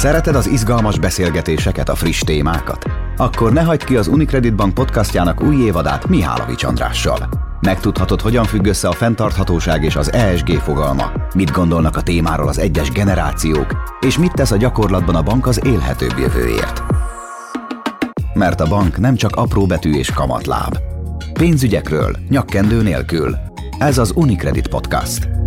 Szereted az izgalmas beszélgetéseket, a friss témákat? Akkor ne hagyd ki az Unicredit Bank podcastjának új évadát Mihálovics Andrással. Megtudhatod, hogyan függ össze a fenntarthatóság és az ESG fogalma, mit gondolnak a témáról az egyes generációk, és mit tesz a gyakorlatban a bank az élhetőbb jövőért. Mert a bank nem csak apró betű és kamatláb. Pénzügyekről, nyakkendő nélkül. Ez az Unicredit Podcast.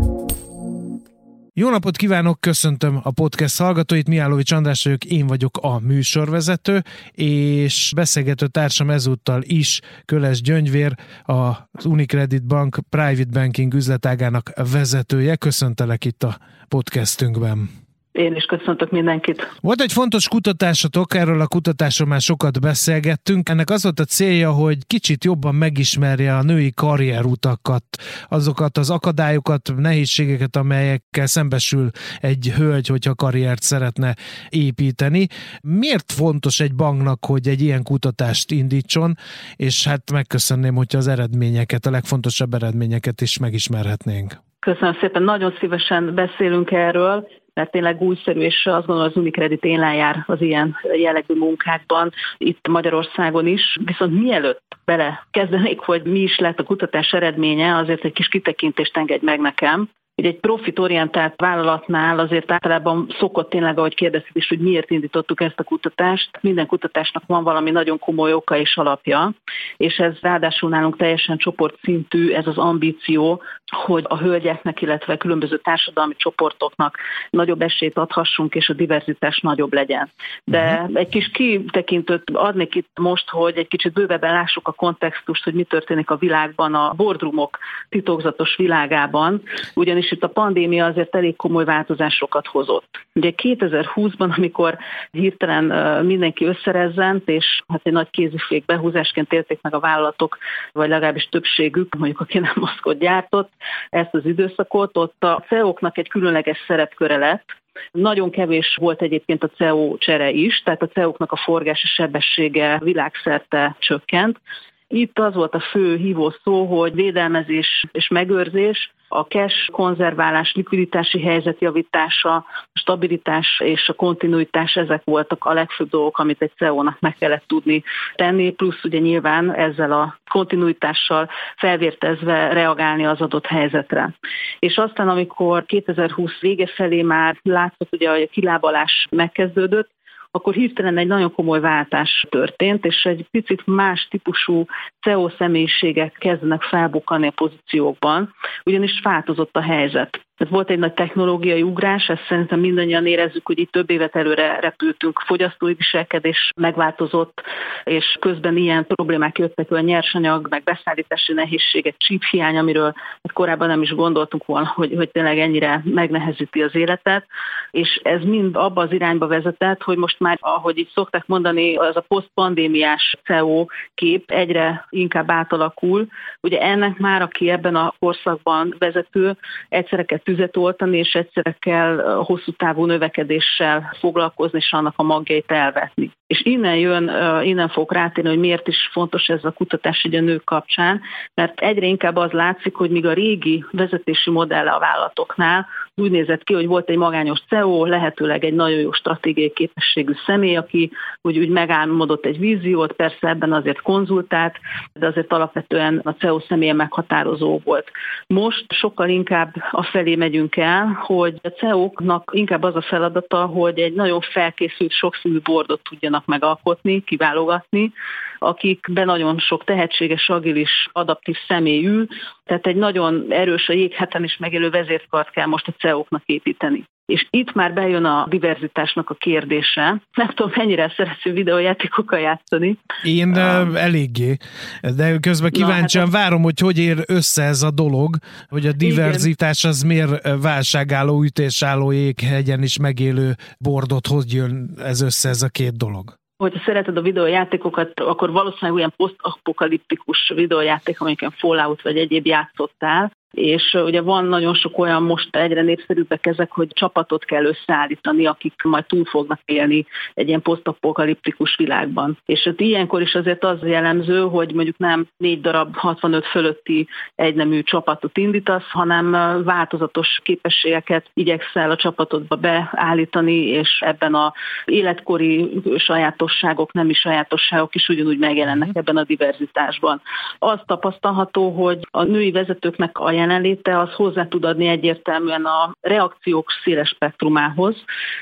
Jó napot kívánok, köszöntöm a podcast hallgatóit, Miálovics András vagyok, én vagyok a műsorvezető, és beszélgető társam ezúttal is Köles Gyöngyvér, az Unicredit Bank Private Banking üzletágának vezetője. Köszöntelek itt a podcastünkben. Én is köszöntök mindenkit. Volt egy fontos kutatásatok, erről a kutatásról már sokat beszélgettünk. Ennek az volt a célja, hogy kicsit jobban megismerje a női karrierutakat, azokat az akadályokat, nehézségeket, amelyekkel szembesül egy hölgy, hogyha karriert szeretne építeni. Miért fontos egy banknak, hogy egy ilyen kutatást indítson, és hát megköszönném, hogyha az eredményeket, a legfontosabb eredményeket is megismerhetnénk. Köszönöm szépen, nagyon szívesen beszélünk erről mert tényleg újszerű, és azt gondolom az Unicredit élen jár az ilyen jellegű munkákban, itt Magyarországon is. Viszont mielőtt bele kezdenék, hogy mi is lett a kutatás eredménye, azért egy kis kitekintést engedj meg nekem. Ugye egy profitorientált vállalatnál azért általában szokott tényleg, ahogy kérdezted is, hogy miért indítottuk ezt a kutatást. Minden kutatásnak van valami nagyon komoly oka és alapja, és ez ráadásul nálunk teljesen csoportszintű, ez az ambíció, hogy a hölgyeknek, illetve különböző társadalmi csoportoknak nagyobb esélyt adhassunk, és a diverzitás nagyobb legyen. De uh-huh. egy kis kitekintőt adnék itt most, hogy egy kicsit bővebben lássuk a kontextust, hogy mi történik a világban, a boardroomok titokzatos világában, ugyanis itt a pandémia azért elég komoly változásokat hozott. Ugye 2020-ban, amikor hirtelen mindenki összerezzent, és hát egy nagy kézifék behúzásként élték meg a vállalatok, vagy legalábbis többségük, mondjuk aki nem maszkot gyártott, ezt az időszakot, ott a CEO-knak egy különleges szerepköre lett, nagyon kevés volt egyébként a CEO csere is, tehát a CEO-knak a forgási sebessége világszerte csökkent. Itt az volt a fő hívó szó, hogy védelmezés és megőrzés, a cash konzerválás, likviditási helyzet javítása, a stabilitás és a kontinuitás, ezek voltak a legfőbb dolgok, amit egy CEO-nak meg kellett tudni tenni, plusz ugye nyilván ezzel a kontinuitással felvértezve reagálni az adott helyzetre. És aztán, amikor 2020 vége felé már látszott, ugye, hogy a kilábalás megkezdődött, akkor hirtelen egy nagyon komoly váltás történt, és egy picit más típusú CEO személyiségek kezdenek felbukani a pozíciókban, ugyanis változott a helyzet. Ez volt egy nagy technológiai ugrás, ezt szerintem mindannyian érezzük, hogy itt több évet előre repültünk, fogyasztói viselkedés megváltozott, és közben ilyen problémák jöttek, a nyersanyag, meg beszállítási nehézségek, chip hiány, amiről korábban nem is gondoltunk volna, hogy, hogy tényleg ennyire megnehezíti az életet, és ez mind abba az irányba vezetett, hogy most már, ahogy itt szokták mondani, az a posztpandémiás CEO kép egyre inkább átalakul. Ugye ennek már, aki ebben a korszakban vezető, egyszerre kell tüzet oltani, és egyszerre kell hosszú távú növekedéssel foglalkozni, és annak a magjait elvetni. És innen jön, innen fog rátérni, hogy miért is fontos ez a kutatás egy a nők kapcsán, mert egyre inkább az látszik, hogy míg a régi vezetési modell a vállalatoknál úgy nézett ki, hogy volt egy magányos CEO, lehetőleg egy nagyon jó stratégiai képességű személy, aki úgy, úgy megálmodott egy víziót, persze ebben azért konzultált, de azért alapvetően a CEO személye meghatározó volt. Most sokkal inkább a felé megyünk el, hogy a CEO-knak inkább az a feladata, hogy egy nagyon felkészült, sokszínű bordot tudjanak megalkotni, kiválogatni, akikben nagyon sok tehetséges, agilis, adaptív személy tehát egy nagyon erős a jégheten is megélő vezérkart kell most a CEO-knak építeni. És itt már bejön a diverzitásnak a kérdése. Nem tudom, mennyire szeretsz videójátékokkal játszani. Én um, eléggé, de közben kíváncsian hát várom, hogy hogy ér össze ez a dolog, hogy a diverzitás az miért válságálló, ütésálló jéghegyen is megélő bordot, hogy jön ez össze ez a két dolog hogyha szereted a videójátékokat, akkor valószínűleg olyan posztapokaliptikus videójáték, amiken Fallout vagy egyéb játszottál, és ugye van nagyon sok olyan most egyre népszerűbbek ezek, hogy csapatot kell összeállítani, akik majd túl fognak élni egy ilyen posztapokaliptikus világban. És ott ilyenkor is azért az jellemző, hogy mondjuk nem négy darab 65 fölötti egynemű csapatot indítasz, hanem változatos képességeket igyekszel a csapatodba beállítani, és ebben a életkori sajátosságok, nemi sajátosságok is ugyanúgy megjelennek mhm. ebben a diverzitásban. Az tapasztalható, hogy a női vezetőknek a jelenléte az hozzá tud adni egyértelműen a reakciók széles spektrumához.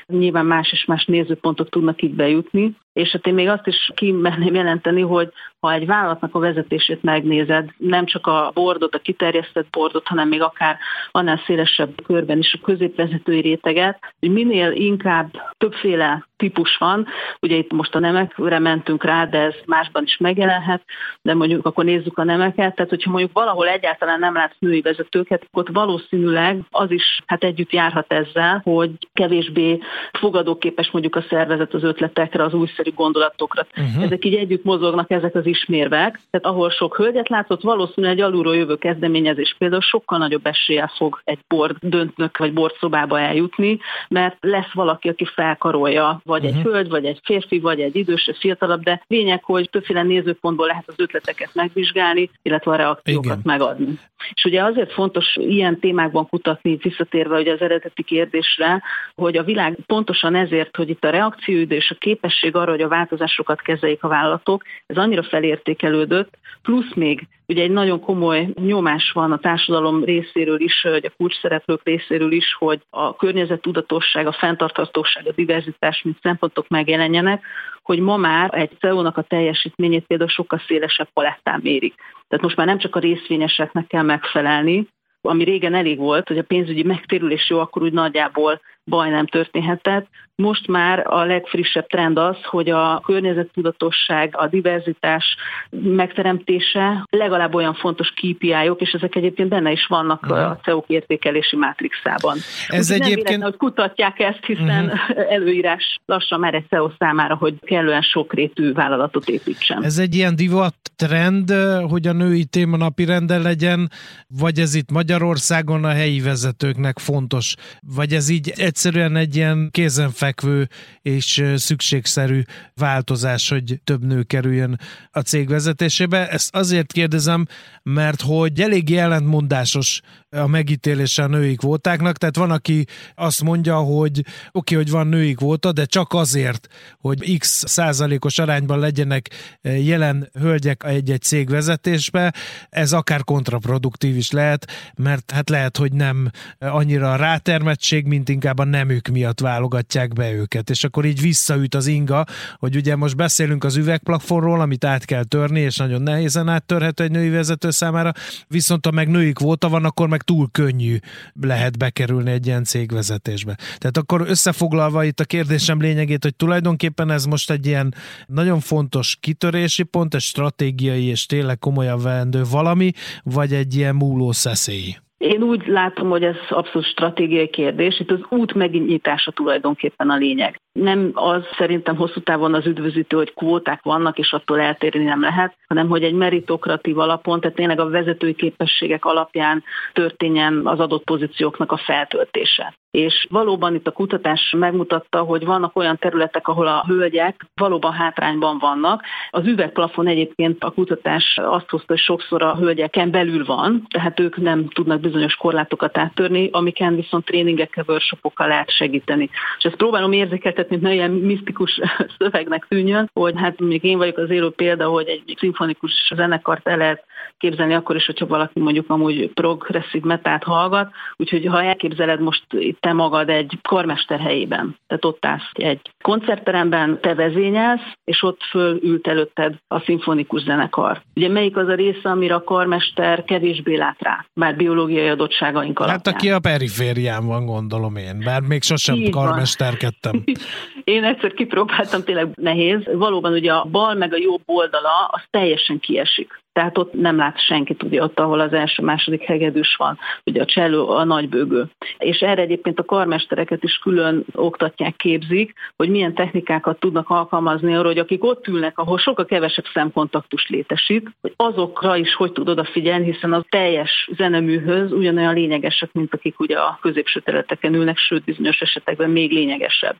Nyilván más és más nézőpontok tudnak itt bejutni, és hát én még azt is kimerném jelenteni, hogy ha egy vállalatnak a vezetését megnézed, nem csak a bordot, a kiterjesztett bordot, hanem még akár annál szélesebb körben is a középvezetői réteget, hogy minél inkább többféle típus van, ugye itt most a nemekre mentünk rá, de ez másban is megjelenhet, de mondjuk akkor nézzük a nemeket, tehát hogyha mondjuk valahol egyáltalán nem látsz női vezetőket, ott valószínűleg az is hát együtt járhat ezzel, hogy kevésbé fogadóképes mondjuk a szervezet az ötletekre, az újszerű gondolatokra. Uh-huh. Ezek így együtt mozognak ezek az ismérvek, tehát ahol sok hölgyet látott, valószínűleg egy alulról jövő kezdeményezés például sokkal nagyobb eséllyel fog egy bord döntnök vagy bordszobába eljutni, mert lesz valaki, aki felkarolja, vagy uh-huh. egy hölgy, vagy egy férfi, vagy egy idős, egy fiatalabb, de lényeg, hogy többféle nézőpontból lehet az ötleteket megvizsgálni, illetve a reakciókat Igen. megadni. És ugye azért fontos ilyen témákban kutatni, visszatérve ugye az eredeti kérdésre, hogy a világ pontosan ezért, hogy itt a reakcióidő és a képesség arra, hogy a változásokat kezeljék a vállalatok, ez annyira felértékelődött, plusz még ugye egy nagyon komoly nyomás van a társadalom részéről is, vagy a kulcsszereplők részéről is, hogy a környezettudatosság, a fenntarthatóság, a diverzitás, mint szempontok megjelenjenek, hogy ma már egy CEO-nak a teljesítményét például sokkal szélesebb palettán mérik. Tehát most már nem csak a részvényeseknek kell megfelelni, ami régen elég volt, hogy a pénzügyi megtérülés jó, akkor úgy nagyjából baj nem történhetett. Most már a legfrissebb trend az, hogy a környezettudatosság, a diverzitás megteremtése legalább olyan fontos KPI-ok, és ezek egyébként benne is vannak uh-huh. a CEO értékelési mátrixában. Ez Úgy egyébként... Nem hogy kutatják ezt, hiszen uh-huh. előírás lassan már egy CEO számára, hogy kellően sokrétű vállalatot építsen. Ez egy ilyen divat trend, hogy a női téma napi renden legyen, vagy ez itt Magyarországon a helyi vezetőknek fontos, vagy ez így egyszerűen egy ilyen kézenfekvő és szükségszerű változás, hogy több nő kerüljön a cég vezetésébe. Ezt azért kérdezem, mert hogy elég ellentmondásos a megítélése a női kvótáknak, tehát van, aki azt mondja, hogy oké, okay, hogy van női kvóta, de csak azért, hogy x százalékos arányban legyenek jelen hölgyek egy-egy cég vezetésbe, ez akár kontraproduktív is lehet, mert hát lehet, hogy nem annyira a rátermettség, mint inkább a nemük miatt válogatják be őket, és akkor így visszaüt az inga, hogy ugye most beszélünk az üvegplafonról, amit át kell törni, és nagyon nehézen áttörhető egy női vezető számára, viszont ha meg női kvóta van, akkor meg túl könnyű lehet bekerülni egy ilyen cégvezetésbe. Tehát akkor összefoglalva itt a kérdésem lényegét, hogy tulajdonképpen ez most egy ilyen nagyon fontos kitörési pont, egy stratégiai és tényleg komolyan vendő valami, vagy egy ilyen múló szeszélyi? Én úgy látom, hogy ez abszolút stratégiai kérdés. Itt az út megnyitása tulajdonképpen a lényeg. Nem az szerintem hosszú távon az üdvözítő, hogy kvóták vannak, és attól eltérni nem lehet, hanem hogy egy meritokratív alapon, tehát tényleg a vezetői képességek alapján történjen az adott pozícióknak a feltöltése. És valóban itt a kutatás megmutatta, hogy vannak olyan területek, ahol a hölgyek valóban hátrányban vannak. Az üvegplafon egyébként a kutatás azt hozta, hogy sokszor a hölgyeken belül van, tehát ők nem tudnak bizonyos korlátokat áttörni, amiken viszont tréningekkel, workshopokkal lehet segíteni. És ezt próbálom érzékeltetni, hogy ne ilyen misztikus szövegnek tűnjön, hogy hát még én vagyok az élő példa, hogy egy szimfonikus zenekart el lehet képzelni akkor is, hogyha valaki mondjuk amúgy progresszív metát hallgat, úgyhogy ha elképzeled most itt te magad egy karmester helyében, tehát ott állsz egy koncertteremben, te vezényelsz, és ott fölült előtted a szimfonikus zenekar. Ugye melyik az a része, amire a karmester kevésbé lát rá, bár biológiai adottságaink alapján. Hát aki a periférián van, gondolom én, bár még sosem Így karmesterkedtem. én egyszer kipróbáltam, tényleg nehéz. Valóban ugye a bal meg a jobb oldala az teljesen kiesik Tehát ott nem lát senki, ugye ott, ahol az első, második hegedűs van, ugye a cselló, a nagybőgő. És erre egyébként a karmestereket is külön oktatják, képzik, hogy milyen technikákat tudnak alkalmazni arra, hogy akik ott ülnek, ahol sokkal kevesebb szemkontaktus létesít, hogy azokra is hogy tud odafigyelni, hiszen a teljes zeneműhöz ugyanolyan lényegesek, mint akik ugye a középső területeken ülnek, sőt bizonyos esetekben még lényegesebb.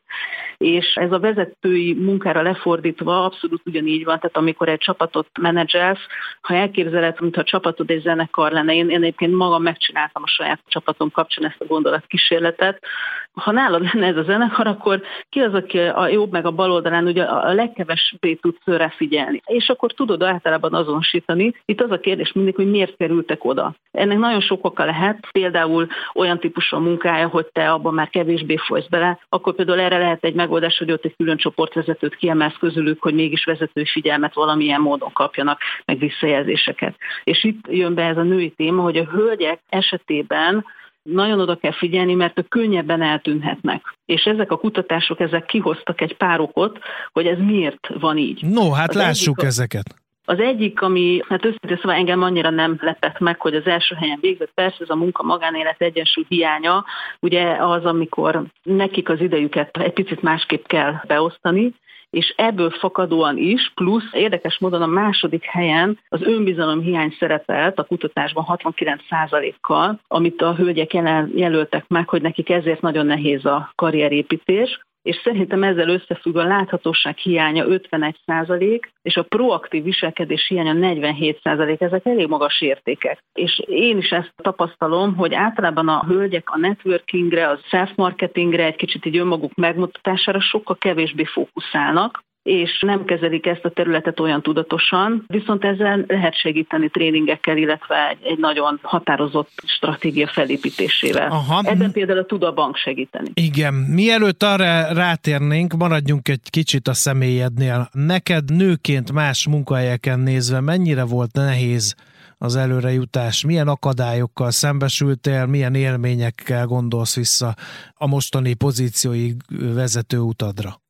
És ez a vezetői munkára lefordítva abszolút ugyanígy van, tehát amikor egy csapatot menedzselsz, ha elképzeled, mintha a csapatod egy zenekar lenne, én, én egyébként magam megcsináltam a saját csapatom kapcsán ezt a gondolatkísérletet, ha nálad lenne ez a zenekar, akkor ki az, aki a jobb meg a bal oldalán ugye a legkevesbé tudsz őre figyelni. És akkor tudod általában azonosítani. Itt az a kérdés mindig, hogy miért kerültek oda. Ennek nagyon sok oka lehet, például olyan típusú munkája, hogy te abban már kevésbé folysz bele, akkor például erre lehet egy megoldás, hogy ott egy külön csoportvezetőt kiemelsz közülük, hogy mégis vezető figyelmet valamilyen módon kapjanak, meg visszajelzéseket. És itt jön be ez a női téma, hogy a hölgyek esetében nagyon oda kell figyelni, mert a könnyebben eltűnhetnek. És ezek a kutatások, ezek kihoztak egy pár okot, hogy ez miért van így. No, hát az lássuk egyik, ezeket. Az egyik, ami hát őszintén szóval engem annyira nem lepett meg, hogy az első helyen végzett, persze ez a munka-magánélet egyensúly hiánya, ugye az, amikor nekik az idejüket egy picit másképp kell beosztani, és ebből fakadóan is, plusz érdekes módon a második helyen az önbizalom hiány szerepelt a kutatásban 69%-kal, amit a hölgyek jelöltek meg, hogy nekik ezért nagyon nehéz a karrierépítés és szerintem ezzel összefügg a láthatóság hiánya 51% és a proaktív viselkedés hiánya 47% ezek elég magas értékek. És én is ezt tapasztalom, hogy általában a hölgyek a networkingre, a self-marketingre, egy kicsit így önmaguk megmutatására sokkal kevésbé fókuszálnak, és nem kezelik ezt a területet olyan tudatosan, viszont ezzel lehet segíteni tréningekkel, illetve egy, egy nagyon határozott stratégia felépítésével. Aha. Ebben például tud a bank segíteni. Igen. Mielőtt arra rátérnénk, maradjunk egy kicsit a személyednél. Neked nőként más munkahelyeken nézve mennyire volt nehéz az előrejutás? Milyen akadályokkal szembesültél, milyen élményekkel gondolsz vissza a mostani pozíciói vezető utadra?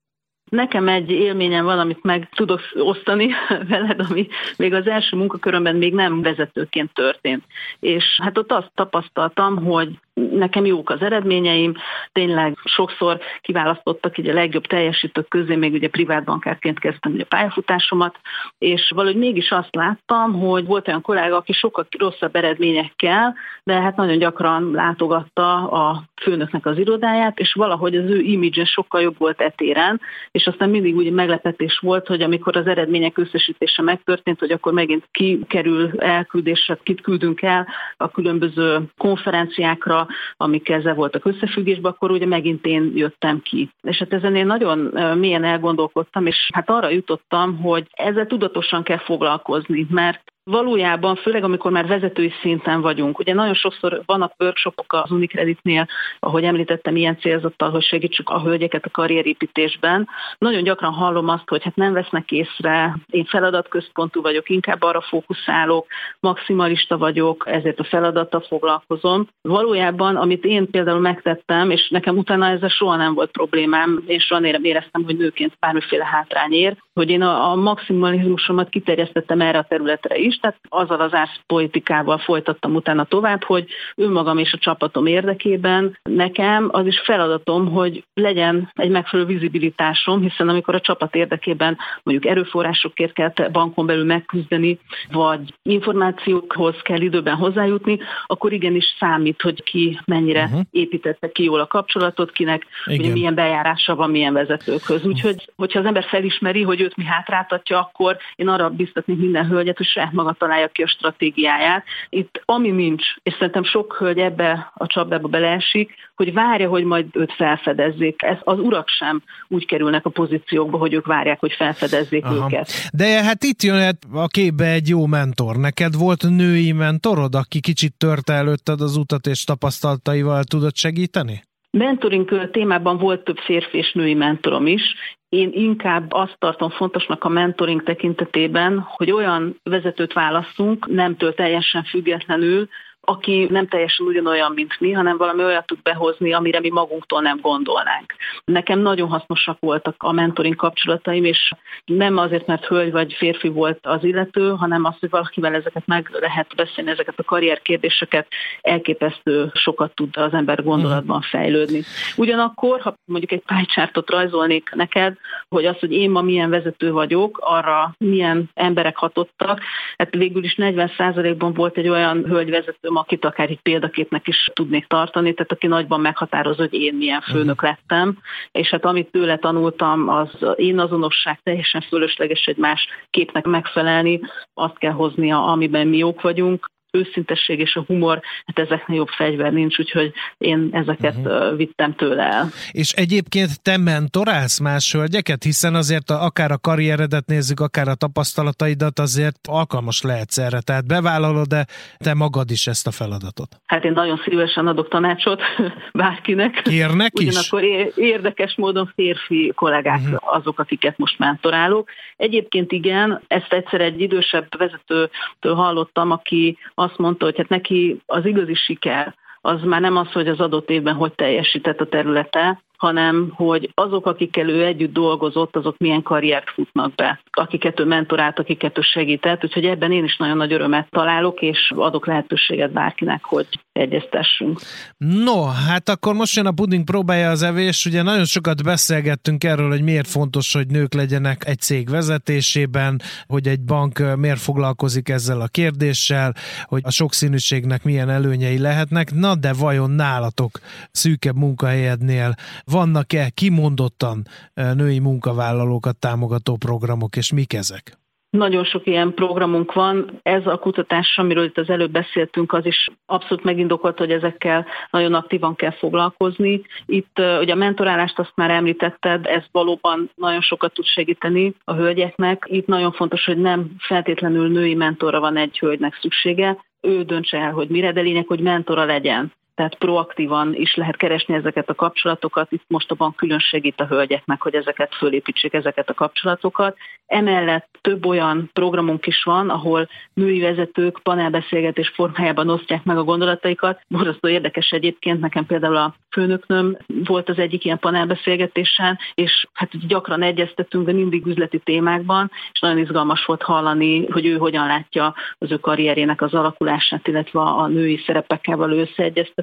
Nekem egy élményem van, amit meg tudok osztani veled, ami még az első munkakörömben még nem vezetőként történt. És hát ott azt tapasztaltam, hogy nekem jók az eredményeim, tényleg sokszor kiválasztottak így a legjobb teljesítők közé, még ugye privátbankárként kezdtem ugye a pályafutásomat, és valahogy mégis azt láttam, hogy volt olyan kollega, aki sokkal rosszabb eredményekkel, de hát nagyon gyakran látogatta a főnöknek az irodáját, és valahogy az ő imidzse sokkal jobb volt etéren, és aztán mindig ugye meglepetés volt, hogy amikor az eredmények összesítése megtörtént, hogy akkor megint kikerül elküldésre, kit küldünk el a különböző konferenciákra, amik ezzel voltak összefüggésben, akkor ugye megint én jöttem ki. És hát ezen én nagyon mélyen elgondolkodtam, és hát arra jutottam, hogy ezzel tudatosan kell foglalkozni, mert Valójában, főleg amikor már vezetői szinten vagyunk, ugye nagyon sokszor vannak workshopok az Unicreditnél, ahogy említettem, ilyen célzattal, hogy segítsük a hölgyeket a karrierépítésben. Nagyon gyakran hallom azt, hogy hát nem vesznek észre, én feladatközpontú vagyok, inkább arra fókuszálok, maximalista vagyok, ezért a feladattal foglalkozom. Valójában, amit én például megtettem, és nekem utána ezzel soha nem volt problémám, és soha éreztem, hogy nőként bármiféle hátrány ér, hogy én a, a maximalizmusomat kiterjesztettem erre a területre is, is, tehát azzal az politikával folytattam utána tovább, hogy önmagam és a csapatom érdekében nekem az is feladatom, hogy legyen egy megfelelő vizibilitásom, hiszen amikor a csapat érdekében mondjuk erőforrásokért kell bankon belül megküzdeni, vagy információkhoz kell időben hozzájutni, akkor igenis számít, hogy ki mennyire uh-huh. építette ki jól a kapcsolatot, kinek ugye, milyen bejárása van, milyen vezetőkhöz. Úgyhogy, hogyha az ember felismeri, hogy őt mi hátráltatja, akkor én arra biztatnék minden hölgyet, hogy saját maga találja ki a stratégiáját. Itt ami nincs, és szerintem sok hölgy ebbe a csapdába beleesik, hogy várja, hogy majd őt felfedezzék. Ez az urak sem úgy kerülnek a pozíciókba, hogy ők várják, hogy felfedezzék Aha. őket. De hát itt jön a képbe egy jó mentor. Neked volt női mentorod, aki kicsit törte előtted az utat és tapasztalataival tudott segíteni? Mentoring témában volt több férfi és női mentorom is. Én inkább azt tartom fontosnak a mentoring tekintetében, hogy olyan vezetőt választunk, nemtől teljesen függetlenül, aki nem teljesen ugyanolyan, mint mi, hanem valami olyat tud behozni, amire mi magunktól nem gondolnánk. Nekem nagyon hasznosak voltak a mentoring kapcsolataim, és nem azért, mert hölgy vagy férfi volt az illető, hanem az, hogy valakivel ezeket meg lehet beszélni, ezeket a karrierkérdéseket elképesztő sokat tud az ember gondolatban mhm. fejlődni. Ugyanakkor, ha mondjuk egy pálycsártot rajzolnék neked, hogy az, hogy én ma milyen vezető vagyok, arra milyen emberek hatottak, hát végül is 40%-ban volt egy olyan hölgyvezetőm, akit akár egy példaképnek is tudnék tartani, tehát aki nagyban meghatároz, hogy én milyen főnök mhm. lettem, és hát amit tőle tanultam, az én azonosság teljesen fölösleges egy más képnek megfelelni, azt kell hoznia, amiben mi jók vagyunk, őszintesség és a humor, hát ezeknél jobb fegyver nincs, úgyhogy én ezeket uh-huh. vittem tőle el. És egyébként te mentorálsz más hölgyeket, hiszen azért a, akár a karrieredet nézzük, akár a tapasztalataidat, azért alkalmas lehetsz erre, tehát bevállalod de te magad is ezt a feladatot? Hát én nagyon szívesen adok tanácsot bárkinek. Kérnek is? Ugyanakkor érdekes módon férfi kollégák uh-huh. azok, akiket most mentorálok. Egyébként igen, ezt egyszer egy idősebb vezetőtől hallottam, aki azt mondta, hogy hát neki az igazi siker az már nem az, hogy az adott évben hogy teljesített a területe, hanem hogy azok, akikkel ő együtt dolgozott, azok milyen karriert futnak be, akiket ő mentorált, akiket ő segített, úgyhogy ebben én is nagyon nagy örömet találok, és adok lehetőséget bárkinek, hogy egyeztessünk. No, hát akkor most jön a puding próbálja az evés. Ugye nagyon sokat beszélgettünk erről, hogy miért fontos, hogy nők legyenek egy cég vezetésében, hogy egy bank miért foglalkozik ezzel a kérdéssel, hogy a sokszínűségnek milyen előnyei lehetnek. Na, de vajon nálatok szűkebb munkahelyednél vannak-e kimondottan női munkavállalókat támogató programok, és mik ezek? Nagyon sok ilyen programunk van. Ez a kutatás, amiről itt az előbb beszéltünk, az is abszolút megindokolt, hogy ezekkel nagyon aktívan kell foglalkozni. Itt ugye a mentorálást azt már említetted, ez valóban nagyon sokat tud segíteni a hölgyeknek. Itt nagyon fontos, hogy nem feltétlenül női mentorra van egy hölgynek szüksége, ő döntse el, hogy mire, de lényeg, hogy mentora legyen tehát proaktívan is lehet keresni ezeket a kapcsolatokat. Itt most a bank külön segít a hölgyeknek, hogy ezeket fölépítsék, ezeket a kapcsolatokat. Emellett több olyan programunk is van, ahol női vezetők panelbeszélgetés formájában osztják meg a gondolataikat. Borzasztó érdekes egyébként, nekem például a főnöknöm volt az egyik ilyen panelbeszélgetésen, és hát gyakran egyeztetünk, de mindig üzleti témákban, és nagyon izgalmas volt hallani, hogy ő hogyan látja az ő karrierjének az alakulását, illetve a női szerepekkel való összeegyeztetést.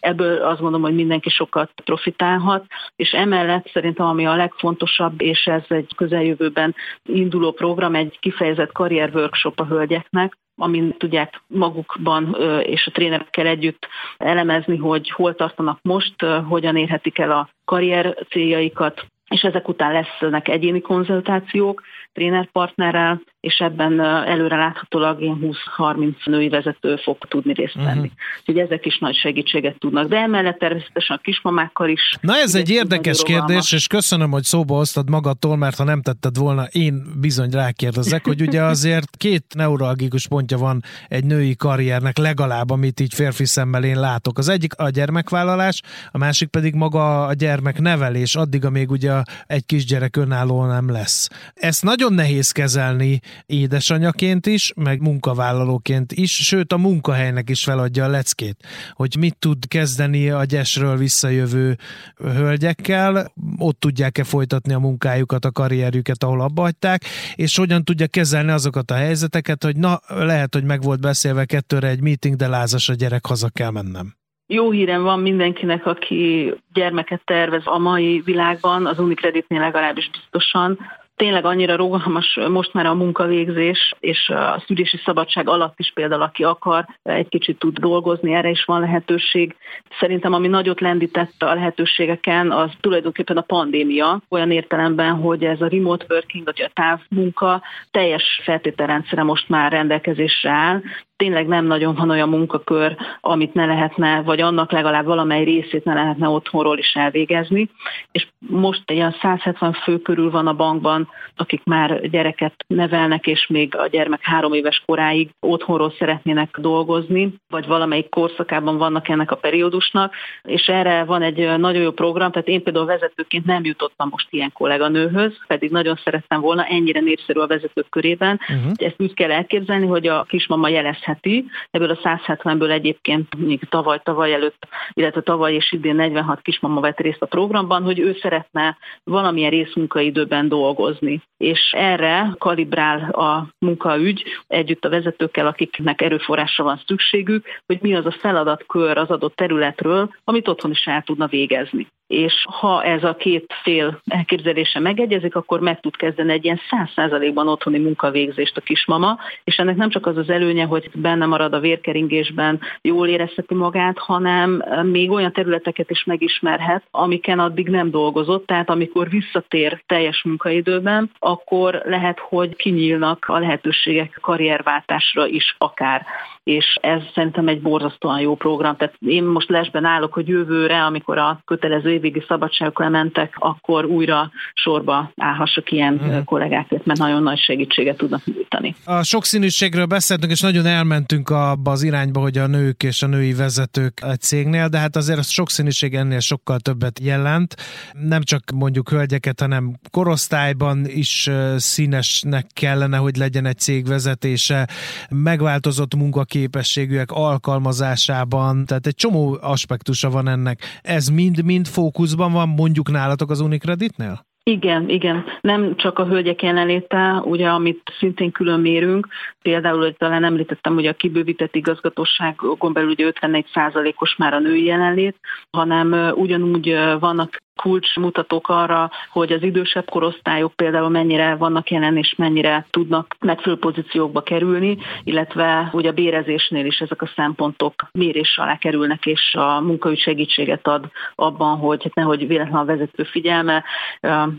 Ebből azt gondolom, hogy mindenki sokat profitálhat, és emellett szerintem ami a legfontosabb, és ez egy közeljövőben induló program, egy kifejezett karrier workshop a hölgyeknek, amin tudják magukban és a trénerekkel együtt elemezni, hogy hol tartanak most, hogyan érhetik el a karrier céljaikat, és ezek után lesznek egyéni konzultációk trénerpartnerrel, és ebben előre láthatólag ilyen 20-30 női vezető fog tudni részt venni. Uh-huh. Úgyhogy ezek is nagy segítséget tudnak. De emellett természetesen a kismamákkal is. Na ez egy érdekes kérdés, és köszönöm, hogy szóba hoztad magadtól, mert ha nem tetted volna, én bizony rákérdezek, hogy ugye azért két neuralgikus pontja van egy női karriernek legalább, amit így férfi szemmel én látok. Az egyik a gyermekvállalás, a másik pedig maga a gyermek nevelés, addig, amíg ugye egy kisgyerek önálló nem lesz. Ezt nagyon nehéz kezelni édesanyaként is, meg munkavállalóként is, sőt a munkahelynek is feladja a leckét, hogy mit tud kezdeni a gyesről visszajövő hölgyekkel, ott tudják-e folytatni a munkájukat, a karrierjüket, ahol abba hagyták, és hogyan tudja kezelni azokat a helyzeteket, hogy na, lehet, hogy meg volt beszélve kettőre egy meeting, de lázas a gyerek, haza kell mennem. Jó hírem van mindenkinek, aki gyermeket tervez a mai világban, az Unicreditnél legalábbis biztosan, tényleg annyira rugalmas most már a munkavégzés, és a szülési szabadság alatt is például, aki akar, egy kicsit tud dolgozni, erre is van lehetőség. Szerintem ami nagyot lendítette a lehetőségeken, az tulajdonképpen a pandémia, olyan értelemben, hogy ez a remote working, vagy a távmunka teljes feltételrendszere most már rendelkezésre áll, tényleg nem nagyon van olyan munkakör, amit ne lehetne, vagy annak legalább valamely részét ne lehetne otthonról is elvégezni. És most ilyen 170 fő körül van a bankban, akik már gyereket nevelnek, és még a gyermek három éves koráig otthonról szeretnének dolgozni, vagy valamelyik korszakában vannak ennek a periódusnak, és erre van egy nagyon jó program, tehát én például vezetőként nem jutottam most ilyen kolléganőhöz, pedig nagyon szerettem volna, ennyire népszerű a vezetők körében. Uh-huh. Ezt úgy kell elképzelni, hogy a kismama jelez végezheti. Ebből a 170-ből egyébként még tavaly, tavaly előtt, illetve tavaly és idén 46 kismama vett részt a programban, hogy ő szeretne valamilyen részmunkaidőben dolgozni. És erre kalibrál a munkaügy együtt a vezetőkkel, akiknek erőforrásra van szükségük, hogy mi az a feladatkör az adott területről, amit otthon is el tudna végezni és ha ez a két fél elképzelése megegyezik, akkor meg tud kezdeni egy ilyen száz százalékban otthoni munkavégzést a kismama, és ennek nem csak az az előnye, hogy benne marad a vérkeringésben, jól érezheti magát, hanem még olyan területeket is megismerhet, amiken addig nem dolgozott, tehát amikor visszatér teljes munkaidőben, akkor lehet, hogy kinyílnak a lehetőségek karrierváltásra is akár és ez szerintem egy borzasztóan jó program. Tehát én most lesben állok, hogy jövőre, amikor a kötelező évvégi szabadságokra mentek, akkor újra sorba állhassak ilyen uh-huh. kollégákért, mert nagyon nagy segítséget tudnak nyújtani. A sokszínűségről beszéltünk, és nagyon elmentünk abba az irányba, hogy a nők és a női vezetők egy cégnél, de hát azért a sokszínűség ennél sokkal többet jelent. Nem csak mondjuk hölgyeket, hanem korosztályban is színesnek kellene, hogy legyen egy cég vezetése, megváltozott munkaképesség képességűek alkalmazásában, tehát egy csomó aspektusa van ennek. Ez mind-mind fókuszban van mondjuk nálatok az Unicreditnél? Igen, igen. Nem csak a hölgyek jelenléte, ugye, amit szintén külön mérünk, például, hogy talán említettem, hogy a kibővített igazgatóságon belül ugye 51 os már a női jelenlét, hanem ugyanúgy vannak kulcsmutatók arra, hogy az idősebb korosztályok például mennyire vannak jelen és mennyire tudnak megfelelő pozíciókba kerülni, illetve hogy a bérezésnél is ezek a szempontok mérés alá kerülnek, és a munkaügy segítséget ad abban, hogy hát nehogy véletlenül a vezető figyelme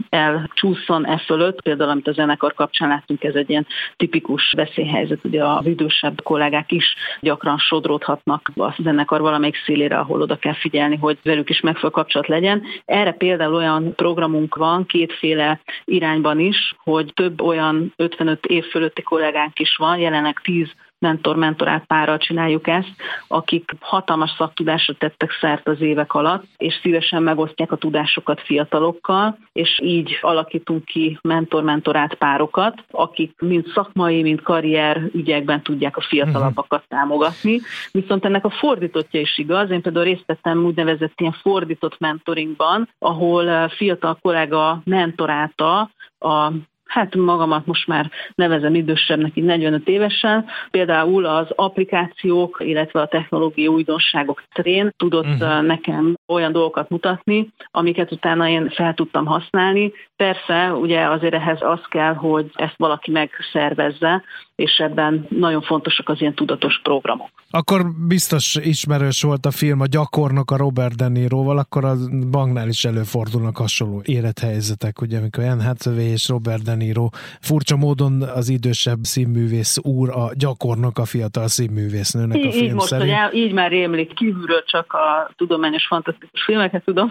elcsúszson e fölött. Például, amit a zenekar kapcsán láttunk, ez egy ilyen tipikus veszélyhelyzet, ugye az idősebb kollégák is gyakran sodródhatnak a zenekar valamelyik szélére, ahol oda kell figyelni, hogy velük is megfelelő kapcsolat legyen. Erre erre például olyan programunk van kétféle irányban is, hogy több olyan 55 év fölötti kollégánk is van, jelenleg 10 mentor-mentorát párral csináljuk ezt, akik hatalmas szaktudásra tettek szert az évek alatt, és szívesen megosztják a tudásokat fiatalokkal, és így alakítunk ki mentor-mentorát párokat, akik mind szakmai, mind karrier ügyekben tudják a fiatalabbakat mhm. támogatni. Viszont ennek a fordítottja is igaz. Én például részt vettem úgynevezett ilyen fordított mentoringban, ahol fiatal kollega mentorálta a hát magamat most már nevezem idősebbnek, így 45 évesen, például az applikációk, illetve a technológiai újdonságok terén tudott uh-huh. nekem olyan dolgokat mutatni, amiket utána én fel tudtam használni. Persze, ugye azért ehhez az kell, hogy ezt valaki megszervezze, és ebben nagyon fontosak az ilyen tudatos programok. Akkor biztos ismerős volt a film a gyakornok a Robert De Niroval, akkor a banknál is előfordulnak hasonló élethelyzetek, ugye, amikor Anne Hathaway és Robert De Niro furcsa módon az idősebb színművész úr a gyakornok a fiatal színművésznőnek a film így most, szerint. Hogy így már rémlik kívülről csak a tudományos fantasztikus filmeket tudom.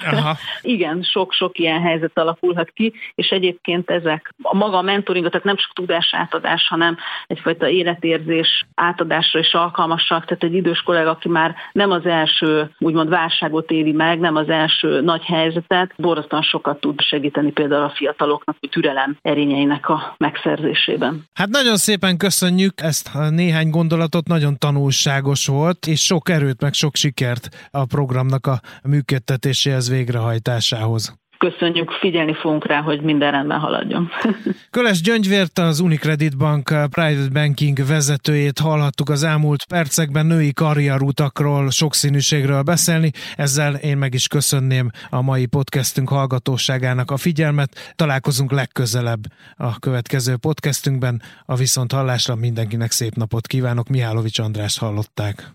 Igen, sok-sok ilyen helyzet alakulhat ki, és egyébként ezek a maga a mentoring, tehát nem csak tudásátadás, hanem egyfajta életérzés átadásra is alkalmasak, tehát egy idős kollega, aki már nem az első úgymond válságot éli meg, nem az első nagy helyzetet, borzasztóan sokat tud segíteni például a fiataloknak, hogy türelem erényeinek a megszerzésében. Hát nagyon szépen köszönjük ezt a néhány gondolatot, nagyon tanulságos volt, és sok erőt, meg sok sikert a programnak a működtetéséhez, végrehajtásához. Köszönjük, figyelni fogunk rá, hogy minden rendben haladjon. Köles Gyöngyvért, az Unicredit Bank Private Banking vezetőjét hallhattuk az elmúlt percekben női karrierutakról, sokszínűségről beszélni. Ezzel én meg is köszönném a mai podcastünk hallgatóságának a figyelmet. Találkozunk legközelebb a következő podcastünkben. A viszont hallásra mindenkinek szép napot kívánok. Mihálovics András hallották.